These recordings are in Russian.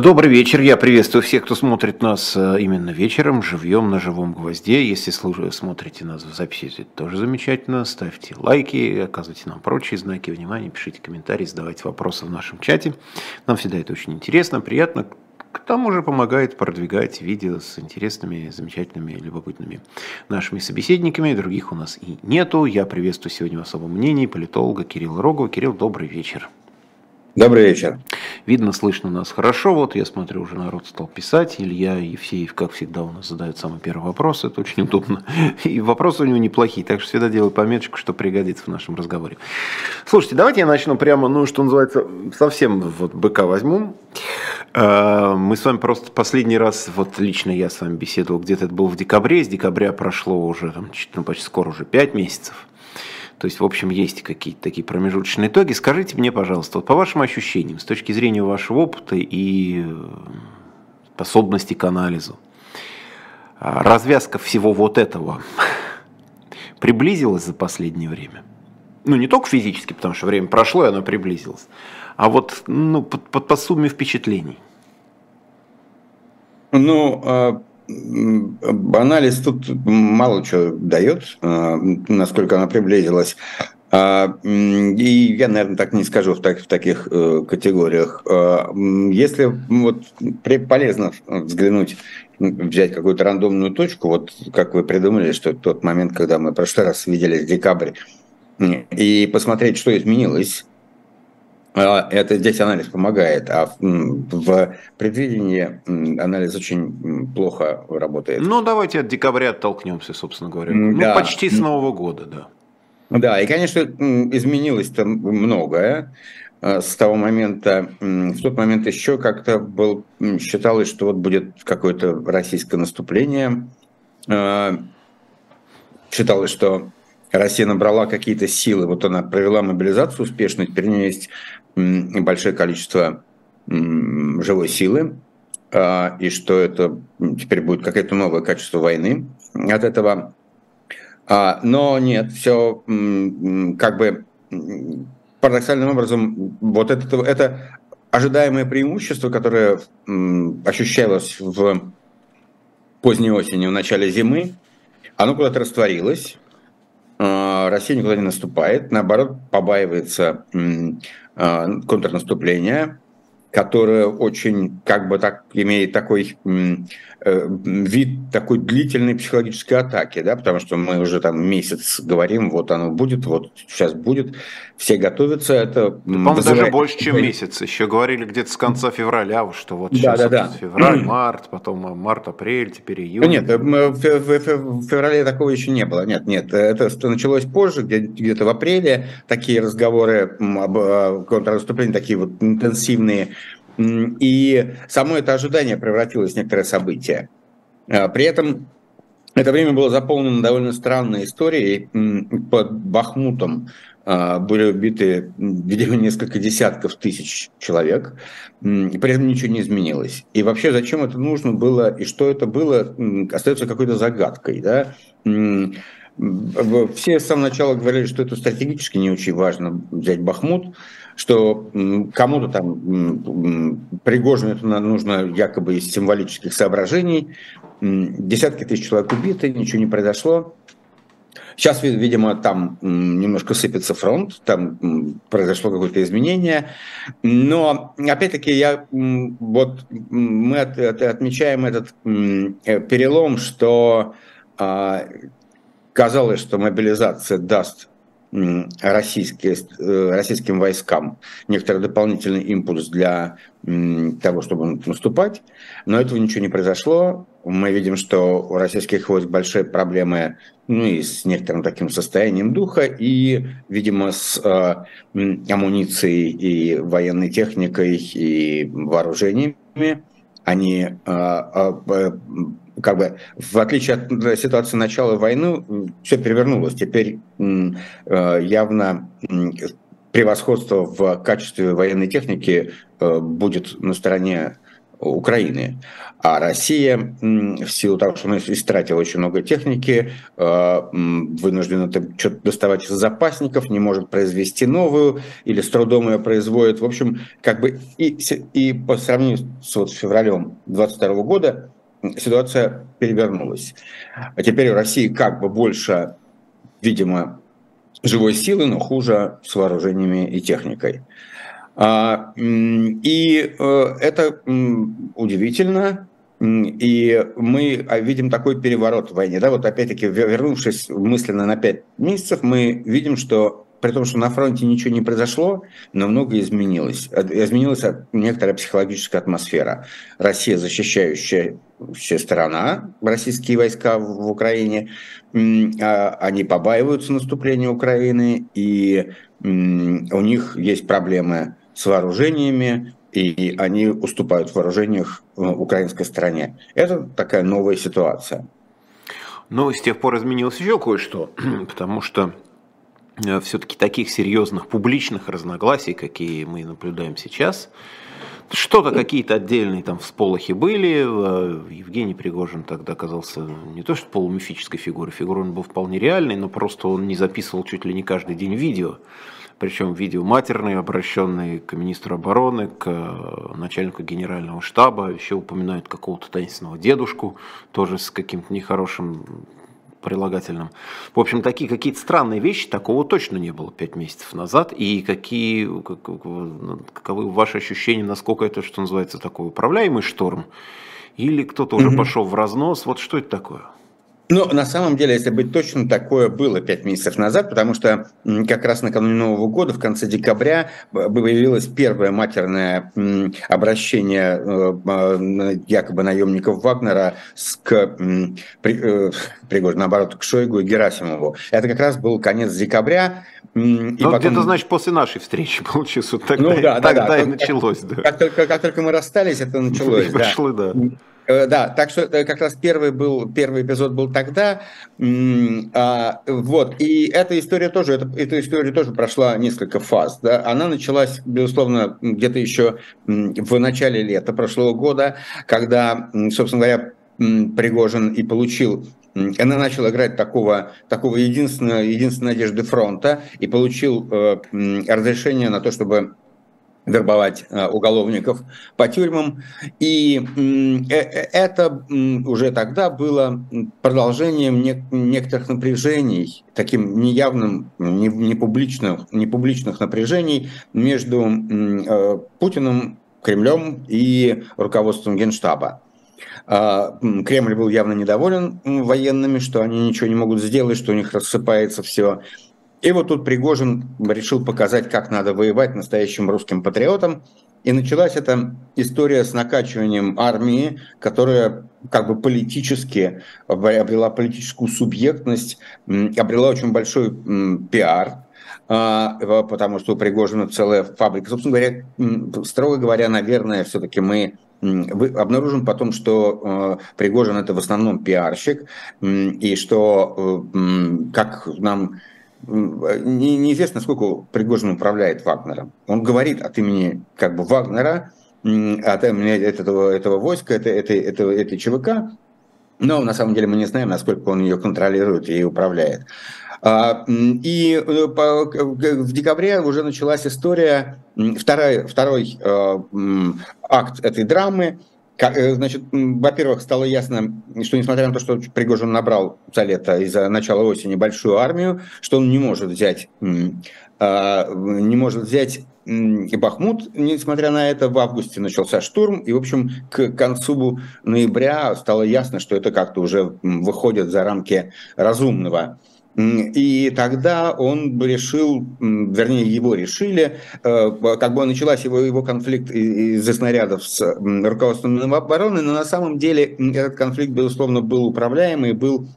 Добрый вечер. Я приветствую всех, кто смотрит нас э, именно вечером, живьем на живом гвозде. Если смотрите нас в записи, это тоже замечательно. Ставьте лайки, оказывайте нам прочие знаки внимания, пишите комментарии, задавайте вопросы в нашем чате. Нам всегда это очень интересно, приятно. К тому же помогает продвигать видео с интересными, замечательными, любопытными нашими собеседниками. Других у нас и нету. Я приветствую сегодня в особом мнении политолога Кирилла Рогова. Кирилл, добрый вечер. Добрый вечер. Видно, слышно нас хорошо. Вот я смотрю, уже народ стал писать. Илья Евсеев, как всегда, у нас задает самый первый вопрос. Это очень удобно. И вопросы у него неплохие. Так что всегда делаю пометочку, что пригодится в нашем разговоре. Слушайте, давайте я начну прямо, ну, что называется, совсем вот быка возьму. А, мы с вами просто последний раз, вот лично я с вами беседовал, где-то это было в декабре. С декабря прошло уже, там, ну, почти скоро уже 5 месяцев. То есть, в общем, есть какие-то такие промежуточные итоги. Скажите мне, пожалуйста, вот по вашим ощущениям, с точки зрения вашего опыта и э, способности к анализу, а развязка всего вот этого приблизилась за последнее время? Ну, не только физически, потому что время прошло, и она приблизилась, а вот ну, по, по, по сумме впечатлений. Ну, а, анализ тут мало чего дает, а, насколько она приблизилась. А, и я, наверное, так не скажу в, так, в таких э, категориях. А, если вот полезно взглянуть, взять какую-то рандомную точку, вот как вы придумали, что тот момент, когда мы в прошлый раз виделись, декабрь, и посмотреть, что изменилось это здесь анализ помогает, а в предвидении анализ очень плохо работает. Ну, давайте от декабря оттолкнемся, собственно говоря. Ну, да. Ну, почти с Нового года, да. Да, и, конечно, изменилось там многое а, с того момента. В тот момент еще как-то был, считалось, что вот будет какое-то российское наступление. А, считалось, что Россия набрала какие-то силы, вот она провела мобилизацию успешно, теперь у нее есть большое количество живой силы, а, и что это теперь будет какое-то новое качество войны от этого. А, но нет, все как бы парадоксальным образом вот это, это ожидаемое преимущество, которое ощущалось в поздней осени, в начале зимы, оно куда-то растворилось, Россия никуда не наступает, наоборот, побаивается а, контрнаступления, которое очень как бы так имеет такой э, вид такой длительной психологической атаки, да, потому что мы уже там месяц говорим, вот оно будет, вот сейчас будет, все готовятся, это... По-моему, вызывает... даже больше, чем месяц, еще говорили где-то с конца февраля, что вот сейчас да, да, да. февраль, март, потом март, апрель, теперь июнь. Нет, э, в феврале такого еще не было, нет, нет, это началось позже, где-то в апреле, такие разговоры об контрнаступлении, такие вот интенсивные, и само это ожидание превратилось в некоторое событие. А, при этом это время было заполнено довольно странной историей. Под Бахмутом а, были убиты, видимо, несколько десятков тысяч человек. При этом ничего не изменилось. И вообще, зачем это нужно было и что это было, остается какой-то загадкой. Да? Все с самого начала говорили, что это стратегически не очень важно взять Бахмут что кому-то там Пригожину это нужно якобы из символических соображений. Десятки тысяч человек убиты, ничего не произошло. Сейчас, видимо, там немножко сыпется фронт, там произошло какое-то изменение. Но, опять-таки, я, вот, мы от, от, отмечаем этот э, перелом, что а, казалось, что мобилизация даст российские, э, российским войскам некоторый дополнительный импульс для того, чтобы наступать, но этого ничего не произошло. Мы видим, что у российских войск большие проблемы ну, и с некоторым таким состоянием духа, и, видимо, с э, амуницией и военной техникой и вооружениями. Они э, э, как бы в отличие от ситуации начала войны, все перевернулось. Теперь э, явно превосходство в качестве военной техники э, будет на стороне Украины. А Россия, в силу того, что она истратила очень много техники, вынуждена что-то доставать из запасников, не может произвести новую или с трудом ее производит. В общем, как бы и, и по сравнению с вот февралем 2022 года ситуация перевернулась. А теперь в России как бы больше, видимо, живой силы, но хуже с вооружениями и техникой. А, и э, это удивительно, и мы а, видим такой переворот в войне. Да, вот опять-таки, вернувшись мысленно на пять месяцев, мы видим, что при том, что на фронте ничего не произошло, но многое изменилось. Изменилась некоторая психологическая атмосфера. Россия защищающая сторона, российские войска в Украине, а, они побаиваются наступления Украины, и у них есть проблемы с вооружениями, и они уступают в вооружениях э, украинской стороне. Это такая новая ситуация. Но с тех пор изменилось еще кое-что, потому что Э, все-таки таких серьезных публичных разногласий, какие мы наблюдаем сейчас. Что-то, какие-то отдельные там всполохи были. Э, Евгений Пригожин тогда оказался не то что полумифической фигурой, фигурой он был вполне реальной, но просто он не записывал чуть ли не каждый день видео. Причем видео матерные, обращенные к министру обороны, к э, начальнику генерального штаба, еще упоминают какого-то таинственного дедушку, тоже с каким-то нехорошим прилагательным. В общем, такие какие-то странные вещи, такого точно не было пять месяцев назад. И какие, каковы ваши ощущения, насколько это, что называется, такой управляемый шторм? Или кто-то уже mm-hmm. пошел в разнос? Вот что это такое? Ну, на самом деле, если быть точным, такое было пять месяцев назад, потому что как раз накануне Нового года, в конце декабря, появилось первое матерное обращение э, якобы наемников Вагнера к, э, Пригожину, наоборот, к Шойгу и Герасимову. Это как раз был конец декабря. И ну, потом... где-то, значит, после нашей встречи получилось. Вот тогда, ну, да, тогда да, да. и началось. Да. Как, только, как только мы расстались, это началось. Пришло, да. да. Э, да, так что как раз первый был первый эпизод был тогда, а, вот и эта история тоже эта, эта история тоже прошла несколько фаз, да, она началась безусловно где-то еще в начале лета прошлого года, когда, собственно говоря, Пригожин и получил она начала играть такого, такого единственного, единственной надежды фронта и получил э, разрешение на то, чтобы вербовать э, уголовников по тюрьмам. И э, э, это уже тогда было продолжением некоторых напряжений, таким неявным, не публичных, не публичных напряжений между Путиным, Кремлем и руководством Генштаба. А, Кремль был явно недоволен военными, что они ничего не могут сделать, что у них рассыпается все. И вот тут Пригожин решил показать, как надо воевать настоящим русским патриотам. И началась эта история с накачиванием армии, которая как бы политически обрела политическую субъектность, обрела очень большой пиар, а, потому что у Пригожина целая фабрика. Собственно говоря, строго говоря, наверное, все-таки мы обнаружим потом, что э, Пригожин это в основном пиарщик, и что, э, как нам не, неизвестно, сколько Пригожин управляет Вагнером. Он говорит от имени как бы Вагнера, от имени этого, этого войска, это, это, это, этой ЧВК, но на самом деле мы не знаем, насколько он ее контролирует и управляет. А, и э, в декабре уже началась история, второй, второй э, акт этой драмы – Э, значит, во-первых, стало ясно, что несмотря на то, что Пригожин набрал за лето и за начало осени большую армию, что он не может взять, а, не может взять Бахмут, несмотря на это, в августе начался штурм, и, в общем, к концу ноября стало ясно, что это как-то уже выходит за рамки разумного. И тогда он решил, вернее, его решили, э, как бы началась его, его конфликт из-за снарядов с руководством обороны, но на самом деле этот конфликт, безусловно, был управляемый, был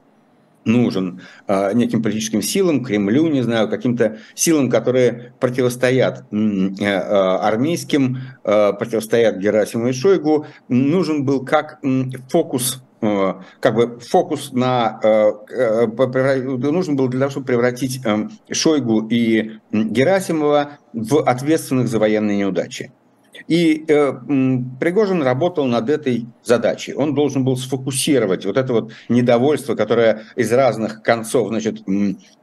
нужен э, неким политическим силам, Кремлю, не знаю, каким-то силам, которые противостоят э, армейским, противостоят Герасиму и Шойгу, нужен был как фокус как бы фокус на э, э, нужен был для того, чтобы превратить Шойгу и Герасимова в ответственных за военные неудачи. И э, Пригожин работал над этой задачей. Он должен был сфокусировать вот это вот недовольство, которое из разных концов значит,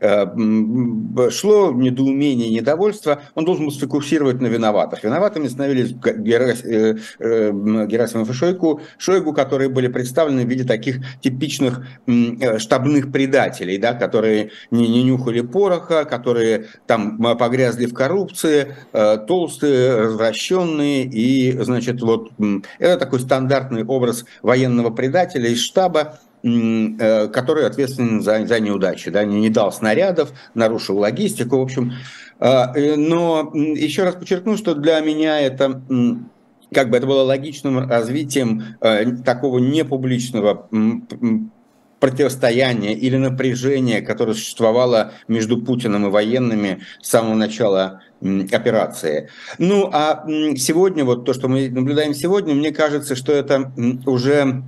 э, шло, недоумение, недовольство. Он должен был сфокусировать на виноватых. Виноватыми становились Герас, э, э, Герасимов и Шойгу, Шойгу, которые были представлены в виде таких типичных э, штабных предателей, да, которые не, не нюхали пороха, которые там погрязли в коррупции, э, толстые, развращенные, военные, и, значит, вот это такой стандартный образ военного предателя из штаба, э, который ответственен за, за неудачи, да, не, не дал снарядов, нарушил логистику, в общем. А, э, но еще раз подчеркну, что для меня это как бы это было логичным развитием э, такого непубличного противостояния или напряжения, которое существовало между Путиным и военными с самого начала операции. Ну, а сегодня, вот то, что мы наблюдаем сегодня, мне кажется, что это уже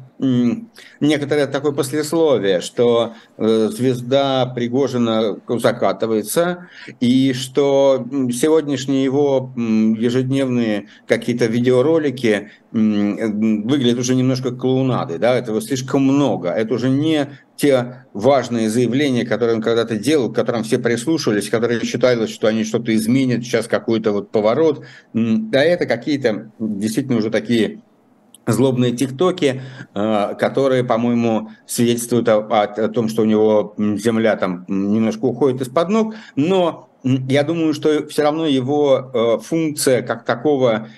некоторое такое послесловие, что э, звезда Пригожина закатывается, и что сегодняшние его ежедневные какие-то видеоролики выглядят уже немножко клоунадой, да, этого слишком много, это уже не те важные заявления, которые он когда-то делал, к которым все прислушивались, которые считали, что они что-то изменят, сейчас какой-то вот поворот, да это какие-то действительно уже такие злобные тиктоки, э, которые, по-моему, свидетельствуют о, о том, что у него земля там немножко уходит из-под ног, но я думаю, что все равно его э, функция как такого,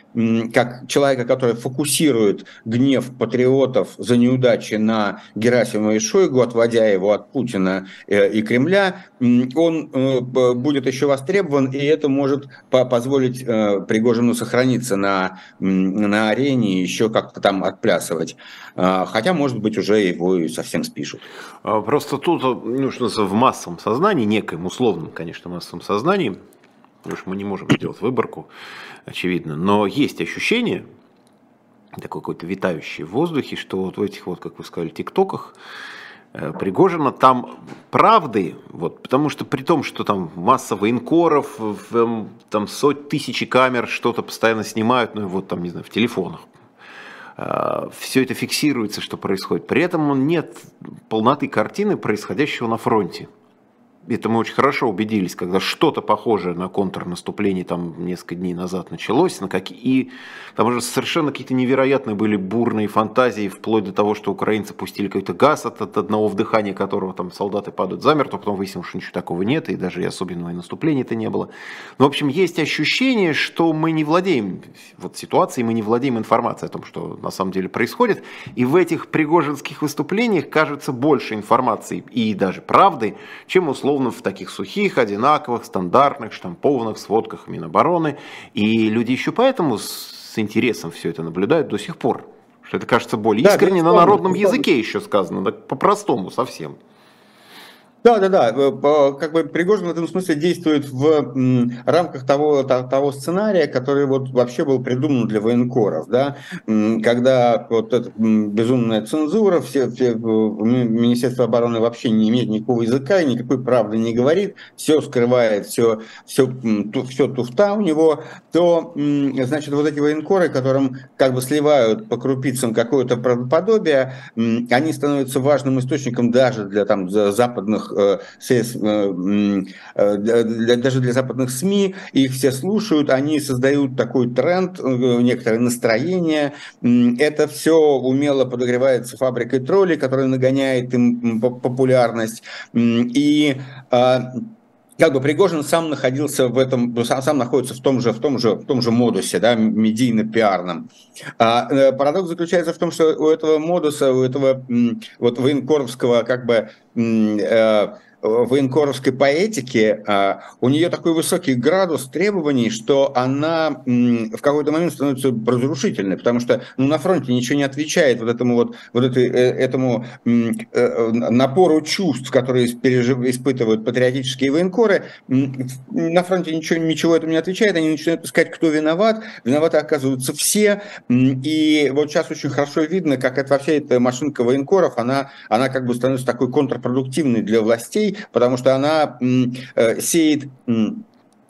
как человека, который фокусирует гнев патриотов за неудачи на Герасимова и Шойгу, отводя его от Путина э, и Кремля, он э, будет еще востребован, и это может позволить Пригожину сохраниться на, на арене и еще как-то там отплясывать. А, хотя, может быть, уже его и совсем спишут. А, просто тут нужно в массовом сознании, некоем условном, конечно, массовом сознании, потому что мы не можем сделать выборку, очевидно, но есть ощущение, такой какой-то витающий в воздухе, что вот в этих вот, как вы сказали, тиктоках э, Пригожина там правды, вот, потому что при том, что там масса военкоров, там сотни тысячи камер что-то постоянно снимают, ну вот там, не знаю, в телефонах, э, все это фиксируется, что происходит. При этом нет полноты картины происходящего на фронте это мы очень хорошо убедились, когда что-то похожее на контрнаступление там несколько дней назад началось, на какие, и там уже совершенно какие-то невероятные были бурные фантазии, вплоть до того, что украинцы пустили какой-то газ от, от одного вдыхания которого там солдаты падают замертво, потом выяснилось, что ничего такого нет, и даже и особенного наступления-то не было. Но, в общем, есть ощущение, что мы не владеем вот ситуацией, мы не владеем информацией о том, что на самом деле происходит, и в этих пригожинских выступлениях кажется больше информации и даже правды, чем условно условно в таких сухих, одинаковых, стандартных, штампованных сводках Минобороны. И люди еще поэтому с интересом все это наблюдают до сих пор. Что это кажется более да, искренне, на народном языке еще сказано, так по-простому совсем. Да, да, да. Э, как бы Пригожин в этом смысле действует в рамках того, того сценария, который вот вообще был придуман для военкоров, да, когда вот эта безумная цензура, все, все Министерство обороны вообще не имеет никакого языка и никакой правды не говорит, все скрывает, все, все, все туфта у него, то, значит, вот эти военкоры, которым как бы сливают по крупицам какое-то правдоподобие, они становятся важным источником даже для там западных Э, э, э, даже для западных СМИ, их все слушают, они создают такой тренд, некоторое настроение. Это все умело подогревается фабрикой троллей, которая нагоняет им популярность. И а, как бы Пригожин сам находился в этом, сам, сам находится в том же, в том же, в том же модусе, да, медийно-пиарном. А, парадокс заключается в том, что у этого модуса, у этого вот военкоровского как бы э, военкоровской поэтики, а, у нее такой высокий градус требований, что она в какой-то момент становится разрушительной, потому что ну, на фронте ничего не отвечает вот этому вот, вот этой, э, этому э, напору чувств, которые пережив, испытывают патриотические военкоры. На фронте ничего, ничего этому не отвечает, они начинают искать, кто виноват. Виноваты оказываются все. И вот сейчас очень хорошо видно, как это вообще эта машинка военкоров, она, она как бы становится такой контрпродуктивной для властей, потому что она э, сеет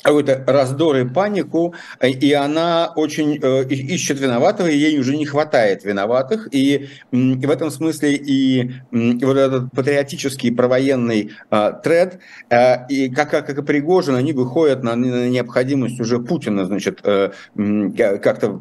какой-то раздор и панику, э, и она очень э, ищет виноватого, и ей уже не хватает виноватых, и, в этом смысле и, вот этот патриотический провоенный э, тред, э, и как, как и Пригожин, они выходят на, на необходимость уже Путина, значит, как-то,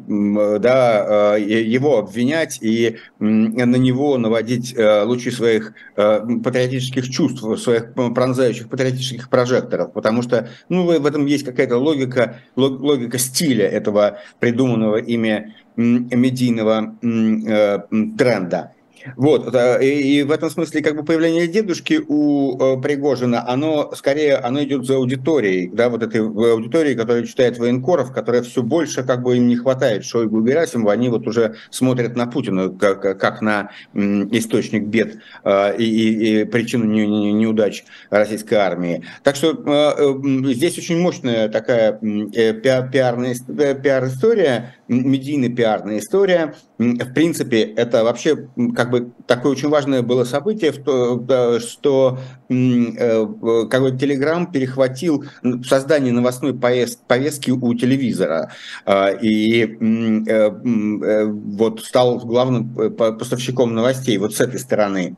да, его обвинять и на него наводить лучи своих патриотических чувств, своих пронзающих патриотических прожекторов, потому что, ну, в этом есть есть какая-то логика, логика стиля этого придуманного ими медийного э, тренда. Вот, и, в этом смысле как бы появление дедушки у э, Пригожина, оно скорее, оно идет за аудиторией, да, вот этой аудитории, которая читает военкоров, которая все больше как бы им не хватает Шойгу и Герасимову, они вот уже смотрят на Путина как, как на источник бед э, и, и, и причину неудач российской армии. Так что э, здесь очень мощная такая пиарная пиар-история, медийно-пиарная история. В принципе, это вообще как бы такое очень важное было событие, что э, как бы Телеграм перехватил создание новостной повестки у телевизора а, и э, э, вот стал главным поставщиком новостей вот с этой стороны.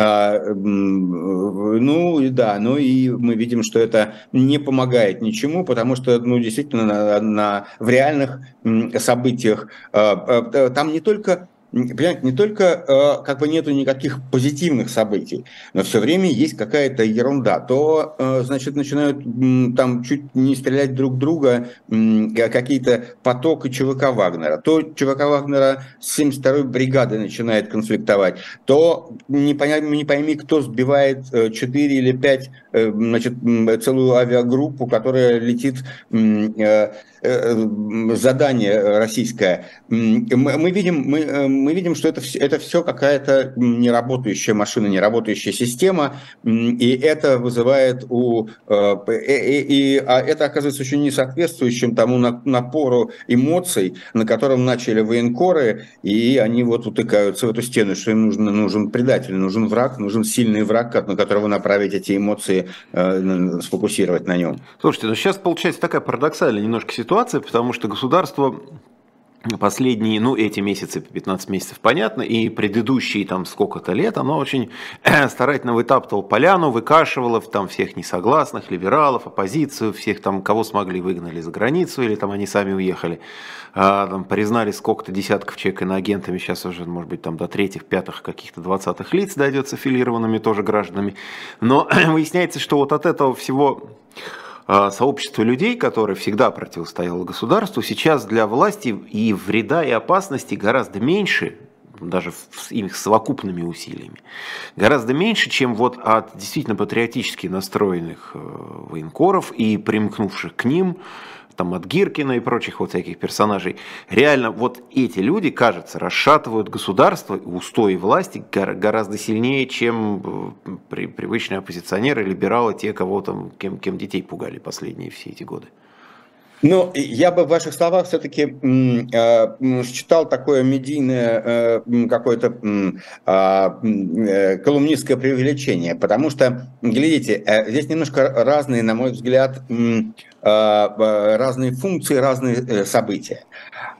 А, ну, да, ну и мы видим, что это не помогает ничему, потому что, ну, действительно, на, на, в реальных событиях а, а, там не только Понимаете, не только э, как бы нету никаких позитивных событий, но все время есть какая-то ерунда. То, э, значит, начинают там чуть не стрелять друг друга какие-то потоки ЧВК Вагнера. То ЧВК Вагнера с 72-й бригады начинает конфликтовать. То не, пойми, не пойми, кто сбивает 4 э, или 5, значит, целую авиагруппу, которая летит задание российское. Мы видим, мы, мы видим, что это, это все какая-то неработающая машина, неработающая система, и это вызывает у... Э, и, и, а это оказывается очень несоответствующим тому напору эмоций, на котором начали военкоры, и они вот утыкаются в эту стену, что им нужен, нужен предатель, нужен враг, нужен сильный враг, на которого направить эти эмоции, э, сфокусировать на нем. Слушайте, ну сейчас получается такая парадоксальная немножко ситуация, потому что государство последние, ну, эти месяцы, 15 месяцев, понятно, и предыдущие там сколько-то лет, оно очень старательно вытаптывало поляну, выкашивало там всех несогласных, либералов, оппозицию, всех там, кого смогли, выгнали за границу, или там они сами уехали, а, там, признали сколько-то десятков человек иноагентами, сейчас уже, может быть, там до третьих, пятых, каких-то двадцатых лиц дойдет с аффилированными тоже гражданами, но выясняется, что вот от этого всего сообщество людей, которое всегда противостояло государству, сейчас для власти и вреда, и опасности гораздо меньше, даже с их совокупными усилиями, гораздо меньше, чем вот от действительно патриотически настроенных э, военкоров и примкнувших к ним там от Гиркина и прочих вот всяких персонажей. Реально вот эти люди, кажется, расшатывают государство, устои власти гораздо сильнее, чем э, при, привычные оппозиционеры, либералы, те, кого там, кем, кем детей пугали последние все эти годы. Ну, я бы в ваших словах все-таки э, считал такое медийное э, какое-то а, колумнистское преувеличение, потому что, глядите, здесь немножко разные, на мой взгляд, разные функции, разные э, события.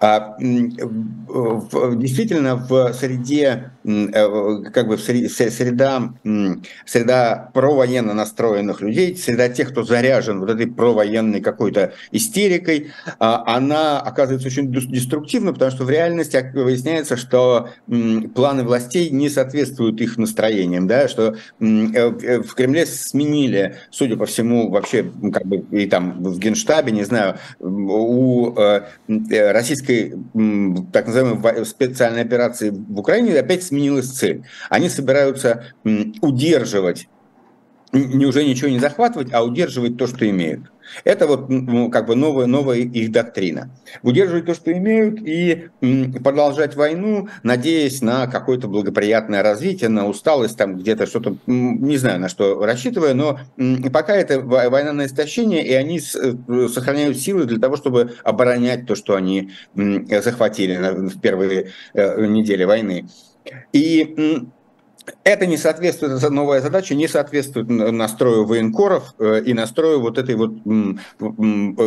А, действительно, в среде, э, как бы в среда, среда провоенно настроенных людей, среда тех, кто заряжен вот этой провоенной какой-то истерикой, а, она оказывается очень деструктивна, потому что в реальности выясняется, что планы властей не соответствуют их настроениям, да, что э, в Кремле сменили, судя по всему, вообще как бы и там в Генштабе, не знаю, у российской российской так называемой специальной операции в Украине опять сменилась цель. Они собираются удерживать, не уже ничего не захватывать, а удерживать то, что имеют. Это вот ну, как бы новая, новая их доктрина. Удерживать то, что имеют, и продолжать войну, надеясь на какое-то благоприятное развитие, на усталость, там где-то что-то, не знаю, на что рассчитывая, но пока это война на истощение, и они э, сохраняют силы для того, чтобы оборонять то, что они захватили в первые э, недели войны. И это не соответствует, новая задача не соответствует настрою военкоров э, и настрою вот этой вот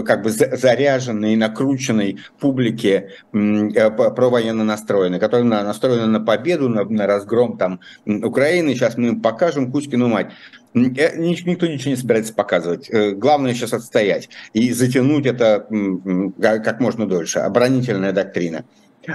как бы заряженной, накрученной публики э, провоенно настроенной, которая настроена на победу, на, на разгром там Украины. Сейчас мы покажем Кузькину мать. Э, никто ничего не собирается показывать. Главное сейчас отстоять и затянуть это как можно дольше. Оборонительная доктрина.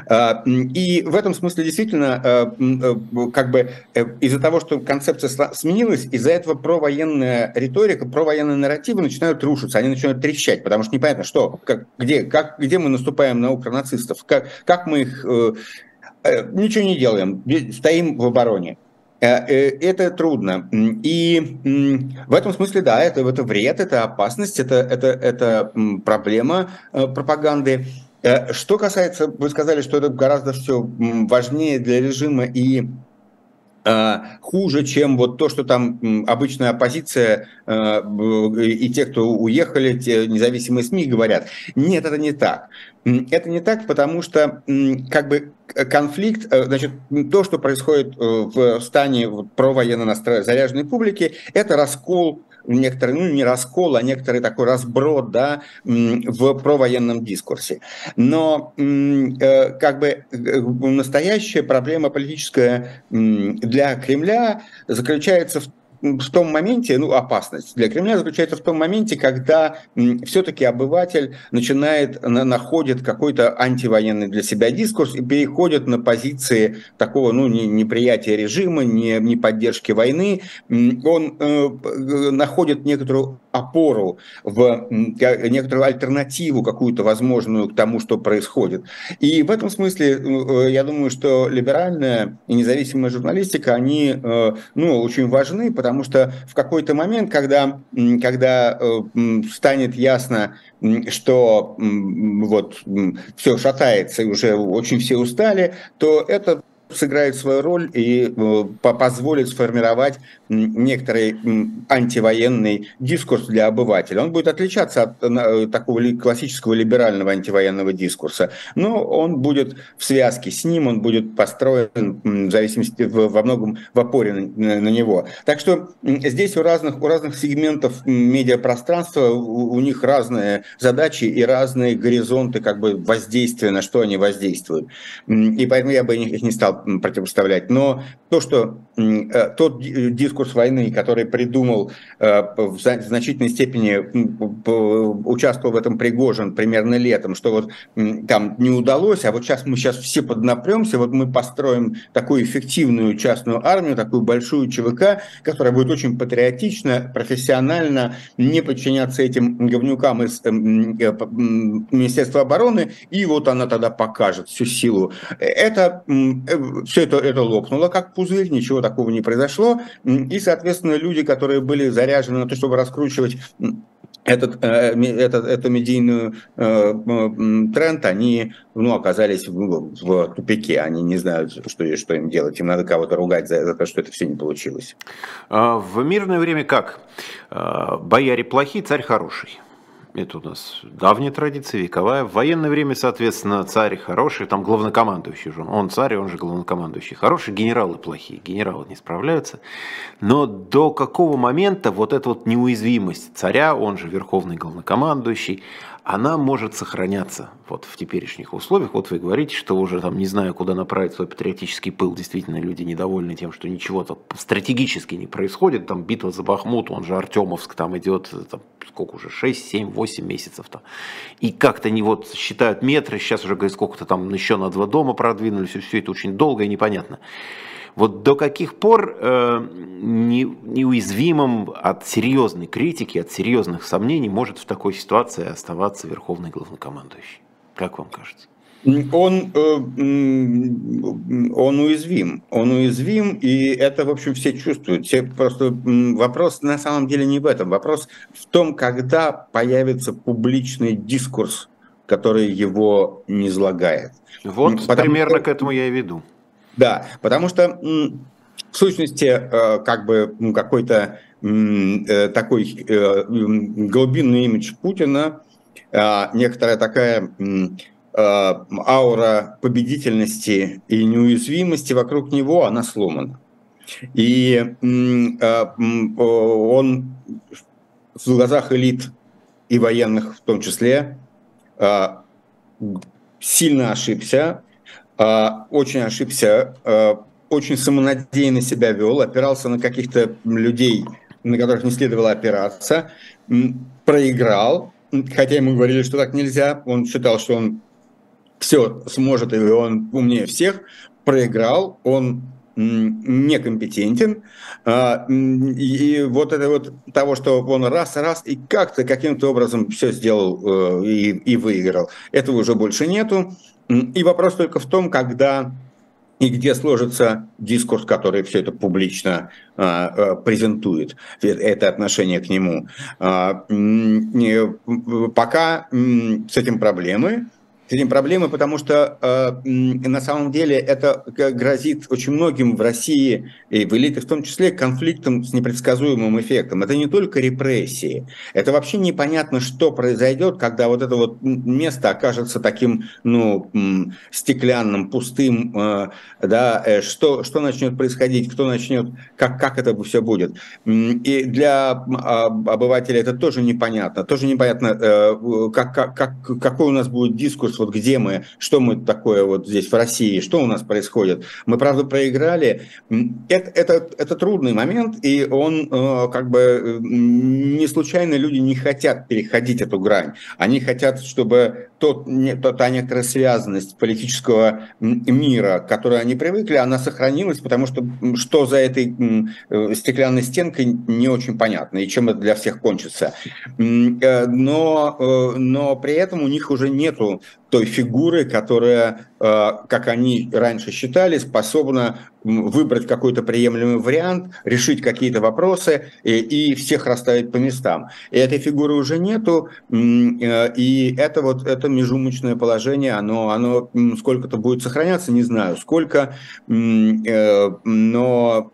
А, и в этом смысле действительно, а, э, как бы э, из-за того, что концепция сменилась, из-за этого провоенная риторика, провоенные нарративы начинают рушиться, они начинают трещать, потому что непонятно, что, как, где, как, где мы наступаем на укронацистов, как, как мы их... Э, ничего не делаем, стоим в обороне. Это трудно. И в этом смысле, да, это, это вред, это опасность, это, это, это проблема пропаганды. Э, что касается, вы сказали, что это гораздо все важнее для режима и э, хуже, чем вот то, что там обычная оппозиция э, и те, кто уехали, те независимые СМИ говорят. Нет, это не так. Это не так, потому что как бы конфликт, значит, то, что происходит в стане провоенно настроенной заряженной публики, это раскол некоторый, ну не раскол, а некоторый такой разброд да, в провоенном дискурсе. Но э, как бы э, настоящая проблема политическая для Кремля заключается в в том моменте, ну, опасность для Кремля заключается в том моменте, когда все-таки обыватель начинает, находит какой-то антивоенный для себя дискурс и переходит на позиции такого, ну, неприятия режима, не, не поддержки войны. Он э, находит некоторую опору, в некоторую альтернативу какую-то возможную к тому, что происходит. И в этом смысле э, я думаю, что либеральная и независимая журналистика, они э, ну, очень важны, потому что в какой-то момент, когда, когда э, станет ясно, что вот все шатается и уже очень все устали, то это сыграет свою роль и э, позволит сформировать некоторый антивоенный дискурс для обывателя. Он будет отличаться от э, такого классического либерального антивоенного дискурса, но он будет в связке с ним, он будет построен в зависимости во многом в опоре на, на него. Так что здесь у разных, у разных сегментов медиапространства у, у них разные задачи и разные горизонты как бы воздействия, на что они воздействуют. И поэтому я бы их не стал противопоставлять. Но то, что э, тот дискурс войны, который придумал э, в значительной степени, участвовал в этом Пригожин примерно летом, что вот там не удалось, а вот сейчас мы сейчас все поднапремся, вот мы построим такую эффективную частную армию, такую большую ЧВК, которая будет очень патриотично, профессионально, не подчиняться этим говнюкам из э, Министерства обороны, и вот она тогда покажет всю силу. Это все это, это лопнуло как пузырь, ничего такого не произошло. И, соответственно, люди, которые были заряжены на то, чтобы раскручивать этот, э, этот, эту медийную э, тренд, они ну, оказались в, в тупике. Они не знают, что, что им делать. Им надо кого-то ругать за, за то, что это все не получилось. А в мирное время как? А, бояре плохие, царь хороший. Это у нас давняя традиция, вековая. В военное время, соответственно, царь хороший, там главнокомандующий же. Он царь, он же главнокомандующий. Хорошие генералы плохие, генералы не справляются. Но до какого момента вот эта вот неуязвимость царя, он же верховный главнокомандующий, она может сохраняться вот в теперешних условиях. Вот вы говорите, что уже там не знаю, куда направить свой патриотический пыл. Действительно, люди недовольны тем, что ничего там стратегически не происходит. Там битва за Бахмут, он же Артемовск, там идет там, сколько уже, 6, 7, 8 месяцев там. И как-то не вот считают метры, сейчас уже говорят, сколько-то там еще на два дома продвинулись, и все это очень долго и непонятно. Вот до каких пор э, не, неуязвимым от серьезной критики, от серьезных сомнений может в такой ситуации оставаться верховный главнокомандующий? Как вам кажется? Он, э, он уязвим, он уязвим, и это, в общем, все чувствуют. Все просто вопрос на самом деле не в этом. Вопрос в том, когда появится публичный дискурс, который его не излагает. Вот Потому примерно к этому я и веду. Да, потому что в сущности э, как бы какой-то э, такой э, глубинный имидж Путина, некоторая такая аура победительности и неуязвимости вокруг него, она сломана. И он в глазах элит и военных в том числе сильно ошибся, очень ошибся, очень самонадеянно себя вел, опирался на каких-то людей, на которых не следовало опираться, проиграл, хотя ему говорили, что так нельзя, он считал, что он все сможет, и он умнее всех, проиграл, он некомпетентен, а, и вот это вот того, что он раз-раз и как-то каким-то образом все сделал э, и, и выиграл, этого уже больше нету. И вопрос только в том, когда и где сложится дискурс, который все это публично а, презентует, это отношение к нему. А, пока с этим проблемы, с этим проблемы, потому что э, на самом деле это грозит очень многим в России и в элите в том числе конфликтом с непредсказуемым эффектом. Это не только репрессии, это вообще непонятно, что произойдет, когда вот это вот место окажется таким, ну, стеклянным, пустым, э, да, э, что, что начнет происходить, кто начнет, как, как это все будет. И для обывателя это тоже непонятно, тоже непонятно, э, как, как, как, какой у нас будет дискурс вот где мы, что мы такое вот здесь в России, что у нас происходит. Мы, правда, проиграли. Это, это, это трудный момент, и он э, как бы не случайно люди не хотят переходить эту грань. Они хотят, чтобы тот, не, то, та некоторая связанность политического мира, к которой они привыкли, она сохранилась, потому что что за этой э, стеклянной стенкой не очень понятно, и чем это для всех кончится. Э, но, но при этом у них уже нету той фигуры, которая, э, как они раньше считали, способна выбрать какой-то приемлемый вариант, решить какие-то вопросы и, и всех расставить по местам. И этой фигуры уже нету, э, и это вот это межумочное положение, оно, оно сколько-то будет сохраняться, не знаю сколько, э, но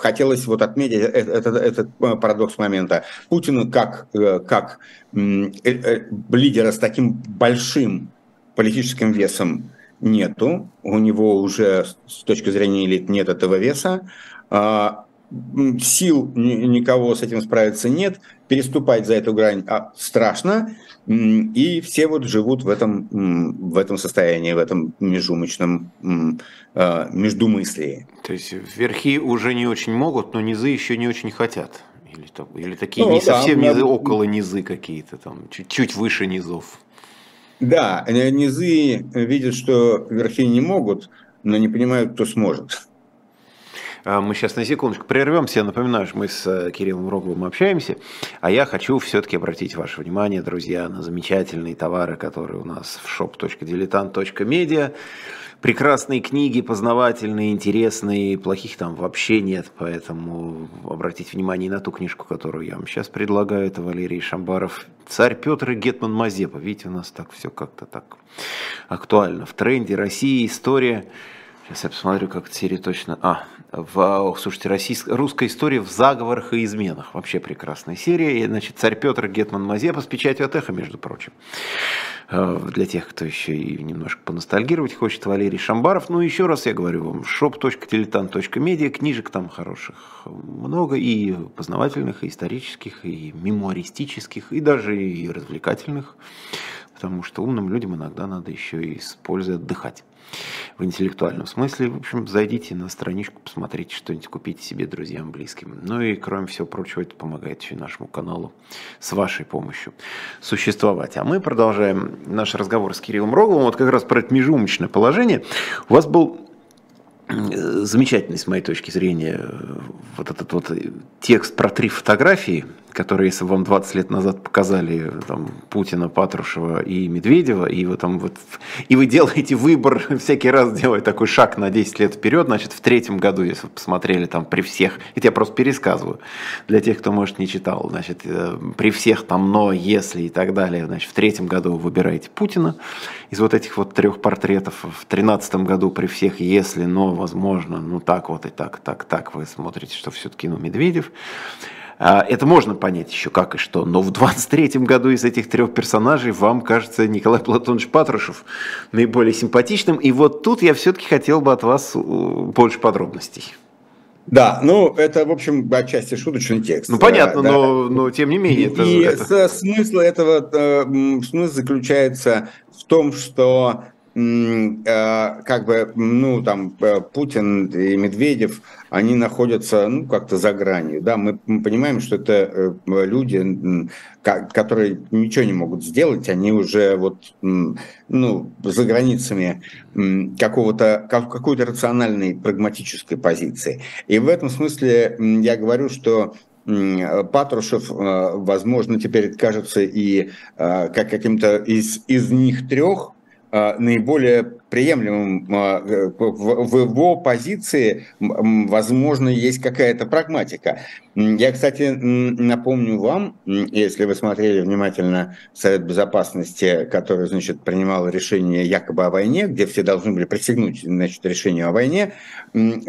хотелось вот отметить этот, этот парадокс момента. Путин как, как лидера с таким большим политическим весом нету, у него уже с точки зрения элит нет этого веса, а, сил никого с этим справиться нет, переступать за эту грань а, страшно, и все вот живут в этом, в этом состоянии, в этом межумочном а, междумыслии. То есть верхи уже не очень могут, но низы еще не очень хотят. Или, или такие ну, не совсем да, низы, около низы какие-то, там, чуть-чуть выше низов. Да, низы видят, что верхи не могут, но не понимают, кто сможет. А, мы сейчас на секундочку прервемся. Я напоминаю, что мы с э, Кириллом Роговым общаемся. А я хочу все-таки обратить ваше внимание, друзья, на замечательные товары, которые у нас в shop.diletant.media. Прекрасные книги, познавательные, интересные, плохих там вообще нет, поэтому обратите внимание на ту книжку, которую я вам сейчас предлагаю, это Валерий Шамбаров «Царь Петр и Гетман Мазепа». Видите, у нас так все как-то так актуально. В тренде России история Сейчас я посмотрю, как серия точно... А, в, слушайте, российская, русская история в заговорах и изменах. Вообще прекрасная серия. И, значит, царь Петр Гетман Мазепа с печатью от эхо, между прочим. Э, для тех, кто еще и немножко поностальгировать хочет, Валерий Шамбаров. Ну, еще раз я говорю вам, shop.diletant.media, книжек там хороших много, и познавательных, и исторических, и мемуаристических, и даже и развлекательных. Потому что умным людям иногда надо еще и с пользой отдыхать в интеллектуальном смысле. В общем, зайдите на страничку, посмотрите что-нибудь, купите себе друзьям, близким. Ну и, кроме всего прочего, это помогает еще нашему каналу с вашей помощью существовать. А мы продолжаем наш разговор с Кириллом Роговым. Вот как раз про это межумочное положение. У вас был замечательный, с моей точки зрения, вот этот вот текст про три фотографии, которые, если вам 20 лет назад показали там, Путина, Патрушева и Медведева, и вы, там, вот, и вы делаете выбор, всякий раз делая такой шаг на 10 лет вперед, значит, в третьем году, если вы посмотрели там при всех, это я просто пересказываю, для тех, кто, может, не читал, значит, э, при всех там но, если и так далее, значит, в третьем году вы выбираете Путина из вот этих вот трех портретов, в тринадцатом году при всех если, но, возможно, ну так вот и так, так, так, вы смотрите, что все-таки, ну, Медведев, это можно понять еще как и что, но в 23 году из этих трех персонажей вам кажется Николай Платонович Патрушев наиболее симпатичным. И вот тут я все-таки хотел бы от вас э, больше подробностей. Да, ну это, в общем, отчасти шуточный текст. Ну понятно, да. но, но тем не менее. Это, и это... смысл этого э, смысл заключается в том, что Э, как бы, ну, там, э, Путин и Медведев, они находятся, ну, как-то за гранью, да, мы, мы понимаем, что это э, люди, которые ничего не могут сделать, они уже вот, ну, за границами какого-то, какой-то рациональной, прагматической позиции. И в этом смысле я говорю, что Патрушев, возможно, теперь кажется и как каким-то из, из них трех, наиболее приемлемым а, в его позиции, возможно, есть какая-то прагматика. Я, кстати, напомню вам, если вы смотрели внимательно Совет Безопасности, который, значит, принимал решение якобы о войне, где все должны были присягнуть, значит, решению о войне,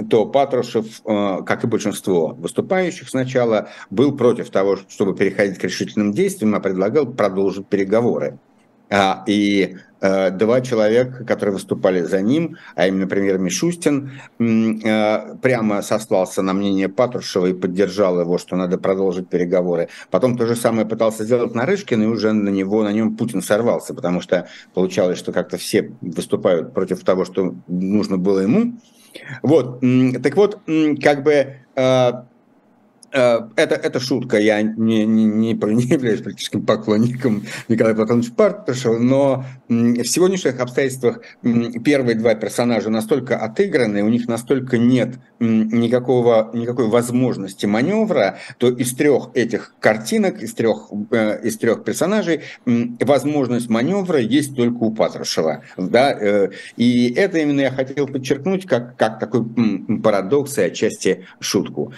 то Патрушев, а, как и большинство выступающих сначала, был против того, чтобы переходить к решительным действиям, а предлагал продолжить переговоры. И Э, два человека, которые выступали за ним, а именно премьер Мишустин, э, прямо сослался на мнение Патрушева и поддержал его, что надо продолжить переговоры. Потом то же самое пытался сделать Нарышкин, и уже на него, на нем Путин сорвался, потому что получалось, что как-то все выступают против того, что нужно было ему. Вот, так вот, как бы э, Э, это, это шутка, я не, не, не, не являюсь политическим поклонником Николая Платоновича Партышева, но в сегодняшних обстоятельствах первые два персонажа настолько отыграны, у них настолько нет никакого, никакой возможности маневра, то из трех этих картинок, из трех, э, из трех персонажей возможность маневра есть только у Патрушева. Да? Э, и это именно я хотел подчеркнуть как, как такой парадокс и отчасти шутку.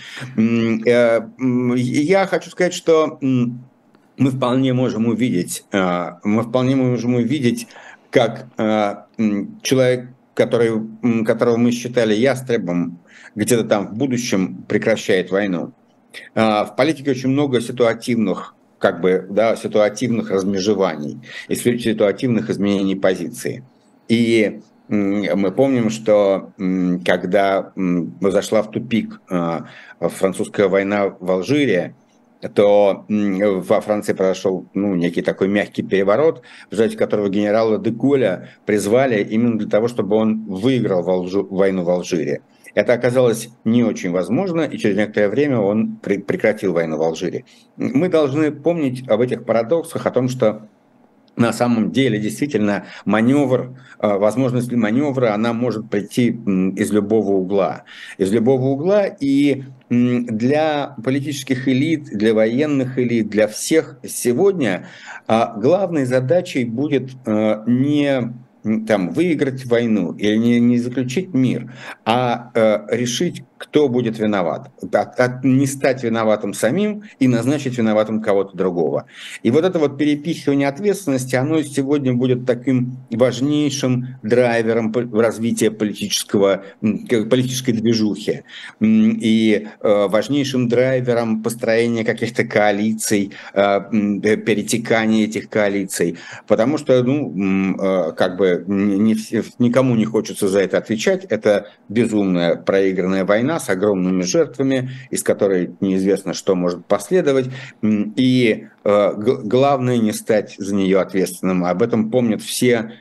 Я хочу сказать, что мы вполне можем увидеть, а, мы вполне можем увидеть, как а, человек, который, которого мы считали ястребом, где-то там в будущем прекращает войну. А, в политике очень много ситуативных как бы, да, ситуативных размежеваний и ситуативных изменений позиции. И мы помним, что когда зашла в тупик а, французская война в Алжире, то во Франции произошел ну, некий такой мягкий переворот, в результате которого генерала де Голля призвали именно для того, чтобы он выиграл войну в Алжире. Это оказалось не очень возможно, и через некоторое время он прекратил войну в Алжире. Мы должны помнить об этих парадоксах, о том, что на самом деле действительно маневр, э, возможность маневра, она может прийти из любого угла. Из любого угла и для политических элит, для военных элит, для всех сегодня а, главной задачей будет э, не там, выиграть войну или не, не заключить мир, а э, решить, кто будет виноват. От, от, не стать виноватым самим и назначить виноватым кого-то другого. И вот это вот перепихивание ответственности, оно сегодня будет таким важнейшим драйвером развития политического, политической движухи и э, важнейшим драйвером построения каких-то коалиций, э, перетекания этих коалиций. Потому что, ну, э, как бы не, никому не хочется за это отвечать. Это безумная проигранная война, война с огромными жертвами, из которой неизвестно, что может последовать. И э, главное не стать за нее ответственным. Об этом помнят все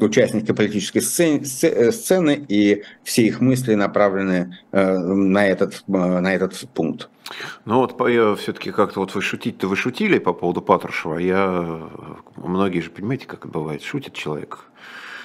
участники политической сцены, э, сцены и все их мысли направлены э, на этот, на этот пункт. Ну вот я все-таки как-то вот вы шутить-то вы шутили по поводу Патрушева. Я многие же понимаете, как бывает, шутит человек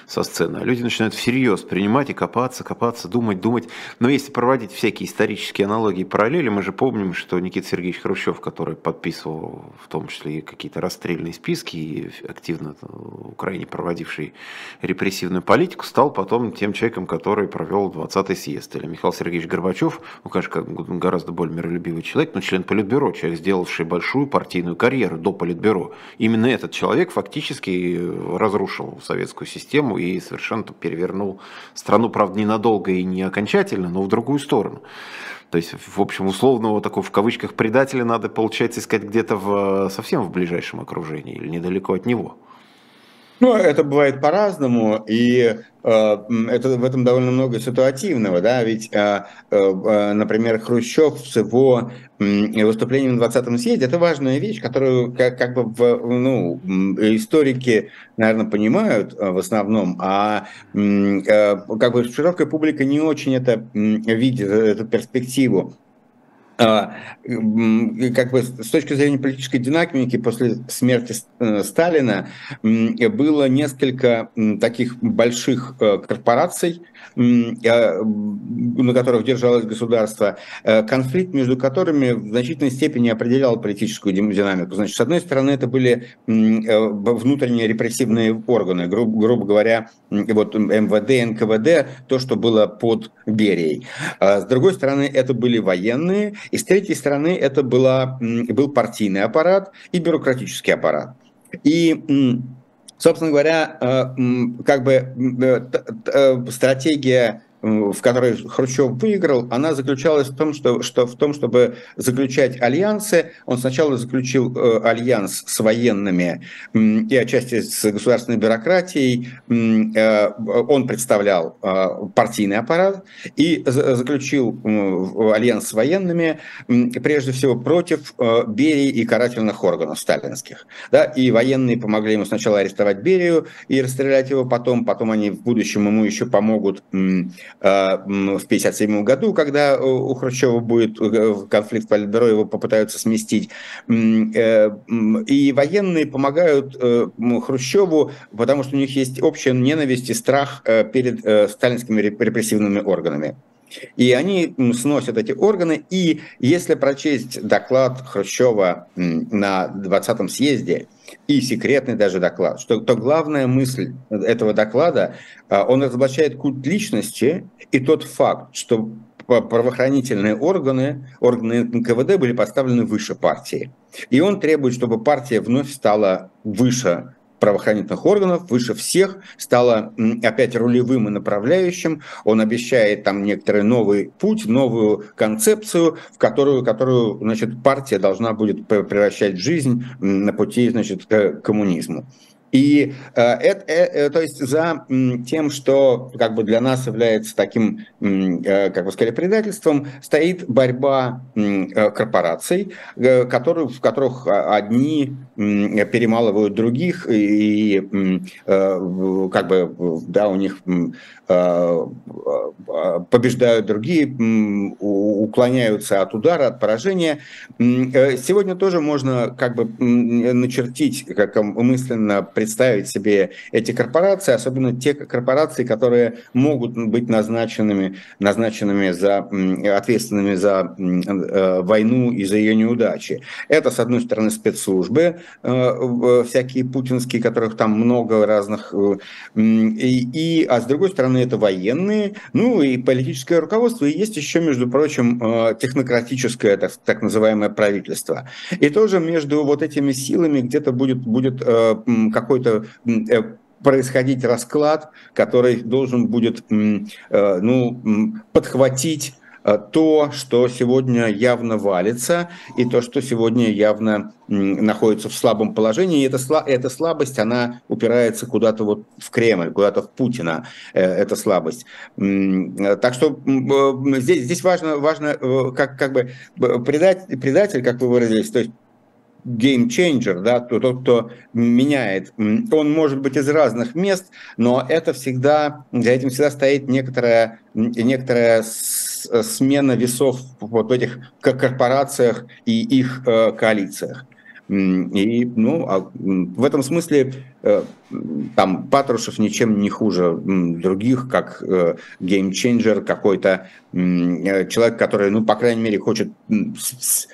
со сцены. Люди начинают всерьез принимать и копаться, копаться, думать, думать. Но если проводить всякие исторические аналогии и параллели, мы же помним, что Никита Сергеевич Хрущев, который подписывал в том числе и какие-то расстрельные списки и активно в Украине проводивший репрессивную политику, стал потом тем человеком, который провел 20-й съезд. Или Михаил Сергеевич Горбачев, ну, конечно, гораздо более миролюбивый человек, но член Политбюро, человек, сделавший большую партийную карьеру до Политбюро. Именно этот человек фактически разрушил советскую систему и совершенно перевернул страну, правда, ненадолго и не окончательно, но в другую сторону. То есть, в общем, условного такого в кавычках предателя надо, получается, искать где-то в, совсем в ближайшем окружении или недалеко от него. Ну, это бывает по-разному, и э, это, в этом довольно много ситуативного, да, ведь, э, э, например, Хрущев с его выступлением на 20-м съезде, это важная вещь, которую как, как бы в, ну, историки, наверное, понимают в основном, а как бы широкая публика не очень это видит, эту перспективу. А, как бы с точки зрения политической динамики после смерти э, Сталина было несколько таких больших э, корпораций, на которых держалось государство, э, конфликт между которыми в значительной степени определял политическую динамику. Значит, с одной стороны, это были внутренние репрессивные органы, грубо, грубо говоря, вот МВД, НКВД, то, что было под Берией. А с другой стороны, это были военные, и с третьей стороны это была, был партийный аппарат и бюрократический аппарат. И, собственно говоря, э, как бы э, э, стратегия в которой Хрущев выиграл, она заключалась в том, что, что, в том, чтобы заключать альянсы. Он сначала заключил э, альянс с военными и отчасти с государственной бюрократией. Э, он представлял э, партийный аппарат и заключил альянс с военными, прежде всего против Берии и карательных органов сталинских. Да? И военные помогли ему сначала арестовать Берию и расстрелять его потом, потом они в будущем ему еще помогут в 1957 году, когда у Хрущева будет э, конфликт Политбюро, его попытаются сместить. Э, и военные помогают Хрущеву, потому что у них есть общая ненависть и страх перед сталинскими репрессивными органами. И они сносят эти органы. И если прочесть доклад Хрущева на 20-м съезде, и секретный даже доклад, что то главная мысль этого доклада, а, он разоблачает культ личности и тот факт, что правоохранительные органы, органы НКВД были поставлены выше партии. И он требует, чтобы партия вновь стала выше правоохранительных органов выше всех, стало опять рулевым и направляющим. Он обещает там некоторый новый путь, новую концепцию, в которую, которую значит, партия должна будет превращать жизнь на пути значит, к коммунизму. И э, это, э, то есть за тем, что как бы для нас является таким, э, как бы сказали, предательством, стоит борьба корпораций, которые, в которых одни перемалывают других и как бы да у них побеждают другие, уклоняются от удара, от поражения. Сегодня тоже можно как бы начертить, как мысленно представить себе эти корпорации, особенно те корпорации, которые могут быть назначенными, назначенными за, ответственными за э, войну и за ее неудачи. Это, с одной стороны, спецслужбы, э, всякие путинские, которых там много разных, э, и, и, а с другой стороны, это военные, ну и политическое руководство, и есть еще, между прочим, технократическое, так, так называемое правительство. И тоже между вот этими силами где-то будет, будет какой какой-то э, происходить расклад, который должен будет э, ну, подхватить э, то, что сегодня явно валится, и то, что сегодня явно находится в слабом положении. И эта, эта слабость, она упирается куда-то вот в Кремль, куда-то в Путина, эта слабость. Так что здесь, здесь важно, важно как, как бы предатель, предатель, как вы выразились, то есть changer, да, тот, кто меняет. Он может быть из разных мест, но это всегда, за этим всегда стоит некоторая, некоторая смена весов вот в этих корпорациях и их э, коалициях. И, ну, а в этом смысле э, там Патрушев ничем не хуже других, как геймченджер, какой-то э, человек, который, ну, по крайней мере, хочет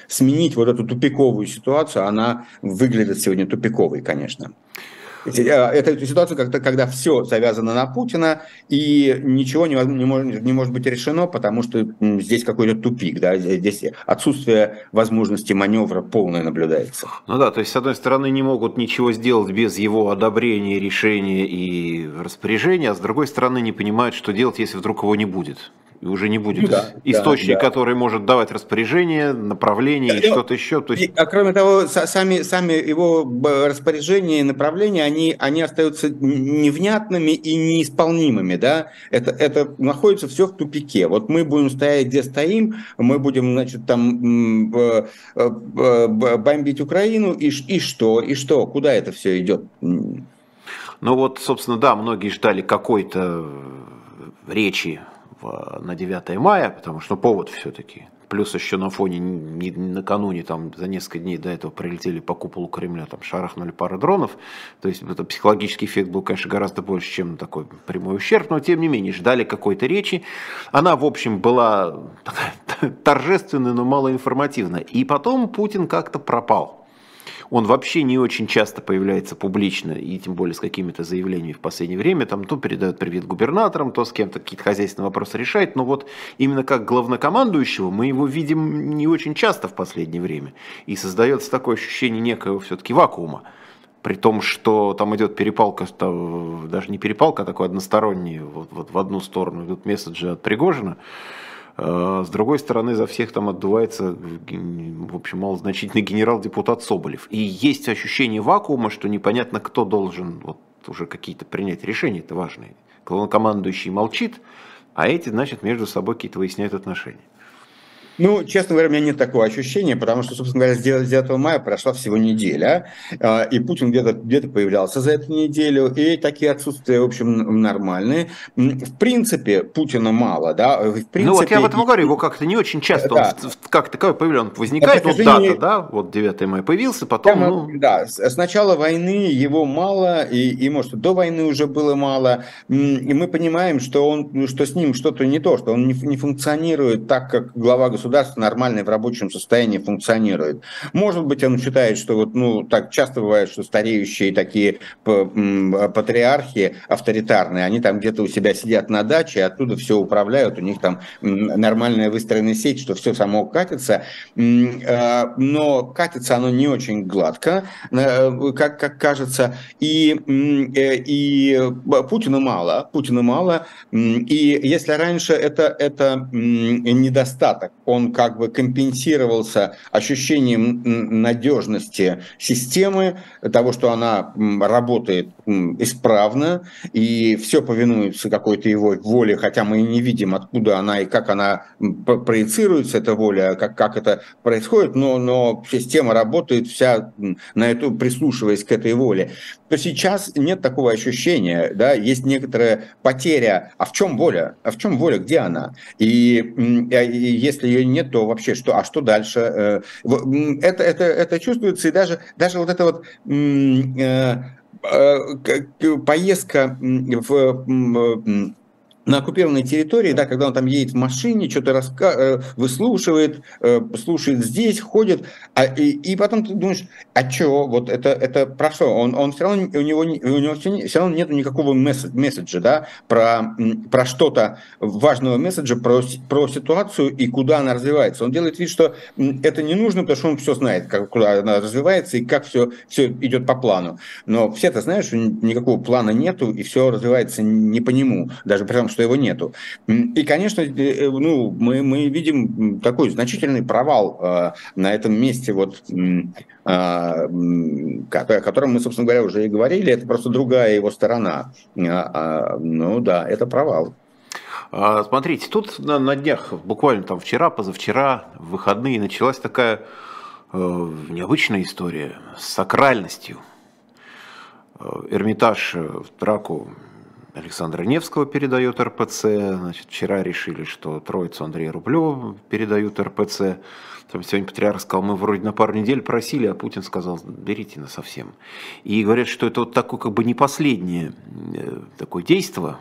сменить вот эту тупиковую ситуацию. Она выглядит сегодня тупиковой, конечно. Э, это ситуация, когда, когда все завязано на Путина, и ничего не, не, может, не может быть решено, потому что здесь какой-то тупик, да, здесь отсутствие возможности маневра полное наблюдается. Ну да, то есть, с одной стороны, не могут ничего сделать без его одобрения, решения и распоряжения, а с другой стороны, не понимают, что делать, если вдруг его не будет и уже не будет да, источник, да, да. который может давать распоряжение, направление и что-то еще. То есть... А кроме того, сами, сами его распоряжения и направления, они, они остаются невнятными и неисполнимыми. Да? Это, это находится все в тупике. Вот мы будем стоять, где стоим, мы будем, значит, там бомбить Украину, и, и что, и что, куда это все идет? Ну вот, собственно, да, многие ждали какой-то речи на 9 мая, потому что повод все-таки. Плюс еще на фоне, не, накануне, там, за несколько дней до этого прилетели по куполу Кремля, там, шарахнули пара дронов. То есть, это психологический эффект был, конечно, гораздо больше, чем такой прямой ущерб, но, тем не менее, ждали какой-то речи. Она, в общем, была торжественная, но малоинформативная. И потом Путин как-то пропал он вообще не очень часто появляется публично, и тем более с какими-то заявлениями в последнее время, там то передает привет губернаторам, то с кем-то какие-то хозяйственные вопросы решает, но вот именно как главнокомандующего мы его видим не очень часто в последнее время, и создается такое ощущение некого все-таки вакуума. При том, что там идет перепалка, даже не перепалка, а такой односторонний, вот, вот в одну сторону идут месседжи от Пригожина, с другой стороны, за всех там отдувается, в общем, малозначительный генерал-депутат Соболев. И есть ощущение вакуума, что непонятно, кто должен вот уже какие-то принять решения, это важные. Главнокомандующий молчит, а эти, значит, между собой какие-то выясняют отношения. Ну, честно говоря, у меня нет такого ощущения, потому что, собственно говоря, с 9 мая прошла всего неделя, а, и Путин где-то где появлялся за эту неделю, и такие отсутствия, в общем, нормальные. В принципе, Путина мало, да? В принципе, ну вот я об этом говорю, его как-то не очень часто, да. он как таковой появлен, возникает, вот дата, да, вот 9 мая появился, потом... Прямо, ну... Да, с начала войны его мало, и, и, может, до войны уже было мало, и мы понимаем, что, он, что с ним что-то не то, что он не, не функционирует так, как глава государства государство нормально в рабочем состоянии функционирует. Может быть, он считает, что вот, ну, так часто бывает, что стареющие такие патриархи авторитарные, они там где-то у себя сидят на даче, оттуда все управляют, у них там нормальная выстроенная сеть, что все само катится, а, но катится оно не очень гладко, э, как, как кажется, и, э, и Путина мало, Путина мало, и если раньше это, это недостаток, он как бы компенсировался ощущением надежности системы, того, что она работает исправно, и все повинуется какой-то его воле, хотя мы и не видим, откуда она и как она проецируется, эта воля, как, как это происходит, но, но система работает вся на эту, прислушиваясь к этой воле. То сейчас нет такого ощущения, да, есть некоторая потеря. А в чем воля? А в чем воля? Где она? И, и если ее нет, то вообще что? А что дальше? Э, это, это, это чувствуется, и даже, даже вот это вот э, поездка в на оккупированной территории, да, когда он там едет в машине, что-то раска... Э, выслушивает, э, слушает здесь, ходит, а, и, и потом ты думаешь, а что, вот это, это про что? Он, он все равно, у него, у него все, все равно нет никакого месседжа, да, про, про что-то, важного месседжа, про, про ситуацию и куда она развивается. Он делает вид, что это не нужно, потому что он все знает, как, куда она развивается и как все, все идет по плану. Но все-то знают, что никакого плана нету, и все развивается не по нему, даже при том, что его нету. И, конечно, э, э, ну, мы, мы видим такой значительный провал э, на этом месте, вот, э, о котором мы, собственно говоря, уже и говорили, это просто другая его сторона. А, ну да, это провал. А, смотрите, тут на, на днях, буквально там вчера, позавчера, в выходные началась такая э, необычная история с сакральностью. Эрмитаж в драку Александра Невского передает РПЦ. Значит, вчера решили, что Троицу Андрея Рублева передают РПЦ. Там сегодня патриарх сказал, мы вроде на пару недель просили, а Путин сказал, берите на совсем. И говорят, что это вот такое как бы не последнее э, такое действие,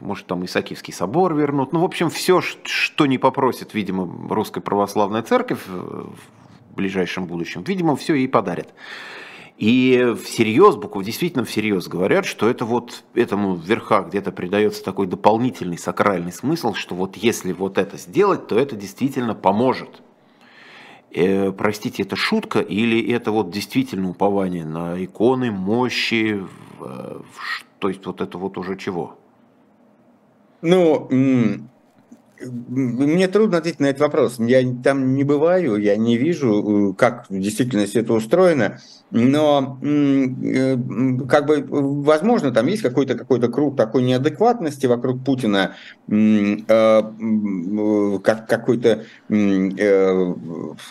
может, там Исаакиевский собор вернут. Ну, в общем, все, что не попросит, видимо, Русская Православная Церковь в ближайшем будущем, видимо, все ей подарят. И всерьез, буквально действительно всерьез говорят, что это вот этому в верхах где-то придается такой дополнительный сакральный смысл, что вот если вот это сделать, то это действительно поможет. Э, простите, это шутка или это вот действительно упование на иконы, мощи, то есть вот это вот уже чего? Ну, мне трудно ответить на этот вопрос. Я там не бываю, я не вижу, как в действительности это устроено. Но э, как бы возможно, там есть какой-то какой-то круг такой неадекватности вокруг Путина, э, как какой-то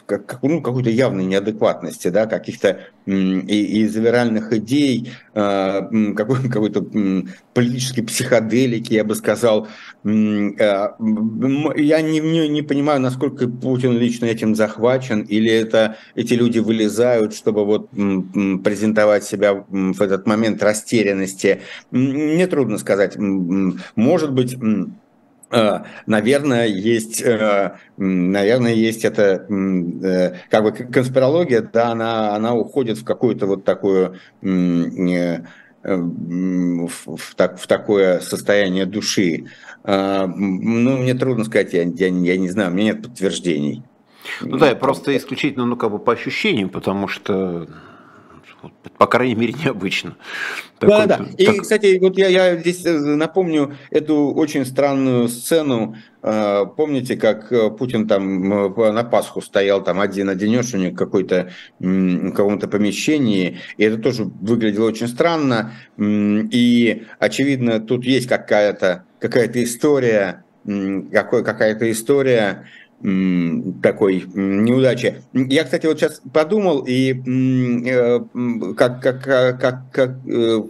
как, ну, какой-то явной неадекватности, да, каких-то и, и завиральных идей, какой, какой-то политической психоделики, я бы сказал. Я не, не, не понимаю, насколько Путин лично этим захвачен, или это эти люди вылезают, чтобы вот презентовать себя в этот момент растерянности. Мне трудно сказать. Может быть, наверное, есть, э, наверное, есть это э, как бы конспирология, да, она, она уходит в какую-то вот такую в, в, так, в такое состояние души. Ну, мне трудно сказать, я, я, я не знаю, у меня нет подтверждений. Ну да, просто исключительно, ну, как бы по ощущениям, потому что по крайней мере, необычно. Да, да. И, так... кстати, вот я, я здесь э, напомню эту очень странную сцену. Э, помните, как э, Путин там на Пасху стоял там один-одинешенек какой-то в каком-то помещении, и это тоже выглядело очень странно. И, очевидно, тут есть какая-то какая-то история, какой, какая-то история, такой неудачи. Я, кстати, вот сейчас подумал, и э, как, как, как, как э,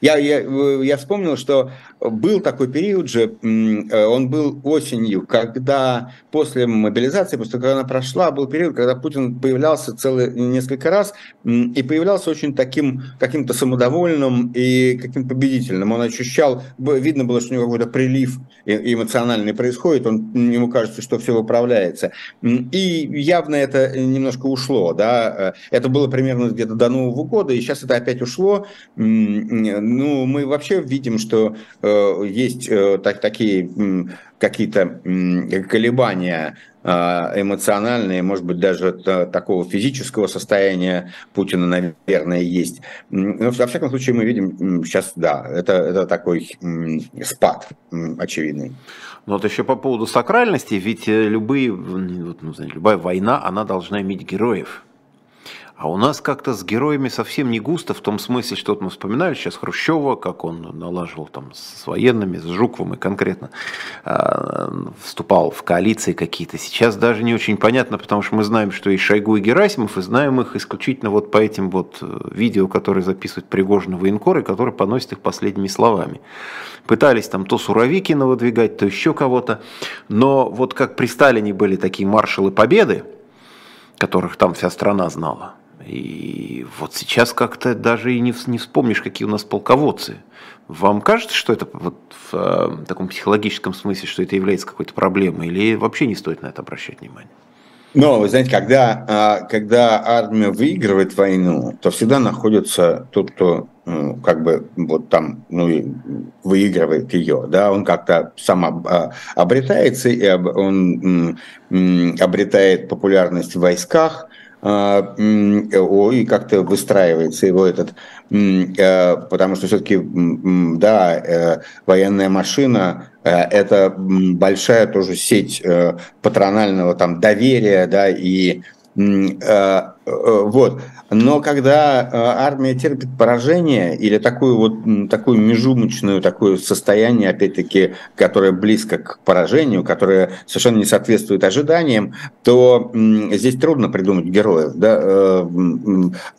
я, я, я вспомнил, что был такой период же, э, он был осенью, когда после мобилизации, после того, как она прошла, был период, когда Путин появлялся целый несколько раз и появлялся очень таким каким-то самодовольным и каким победительным. Он ощущал, видно было, что у него какой-то прилив эмоциональный происходит, он, ему кажется, что все выправляется. И явно это немножко ушло, да, э, это было примерно где-то до Нового года, и сейчас это опять ушло. Ну, мы вообще видим, что э, Э, есть э, так, такие какие-то колебания э, эмоциональные, может быть, даже такого физического состояния Путина, наверное, есть. Но, во всяком случае, мы видим сейчас, да, это, это такой спад очевидный. Ну вот еще по поводу сакральности, ведь любые, ну, любая война, она должна иметь героев. А у нас как-то с героями совсем не густо, в том смысле, что вот мы вспоминали сейчас Хрущева, как он налаживал там с военными, с Жуковым и конкретно э, вступал в коалиции какие-то. Сейчас даже не очень понятно, потому что мы знаем, что и Шойгу, и Герасимов, и знаем их исключительно вот по этим вот э, видео, которые записывают Пригожин военкоры, которые поносят их последними словами. Пытались там то Суровикина выдвигать, то еще кого-то. Но вот как при Сталине были такие маршалы Победы, которых там вся страна знала, и вот сейчас как-то даже и не, вспомнишь, какие у нас полководцы. Вам кажется, что это вот в э, таком психологическом смысле, что это является какой-то проблемой, или вообще не стоит на это обращать внимание? Но, вы знаете, когда, а, когда армия выигрывает войну, то всегда находится тот, кто ну, как бы вот там ну, выигрывает ее, да, он как-то сам обретается, и он обретает популярность в войсках, а, и как-то выстраивается его этот, э, потому что все-таки, да, э, военная машина э, это большая тоже сеть патронального там доверия, да, и вот. Но когда э, армия терпит поражение или такую вот такую межумочную такое состояние, опять-таки, которое близко к поражению, которое совершенно не соответствует ожиданиям, то здесь трудно придумать героев. Да? Э,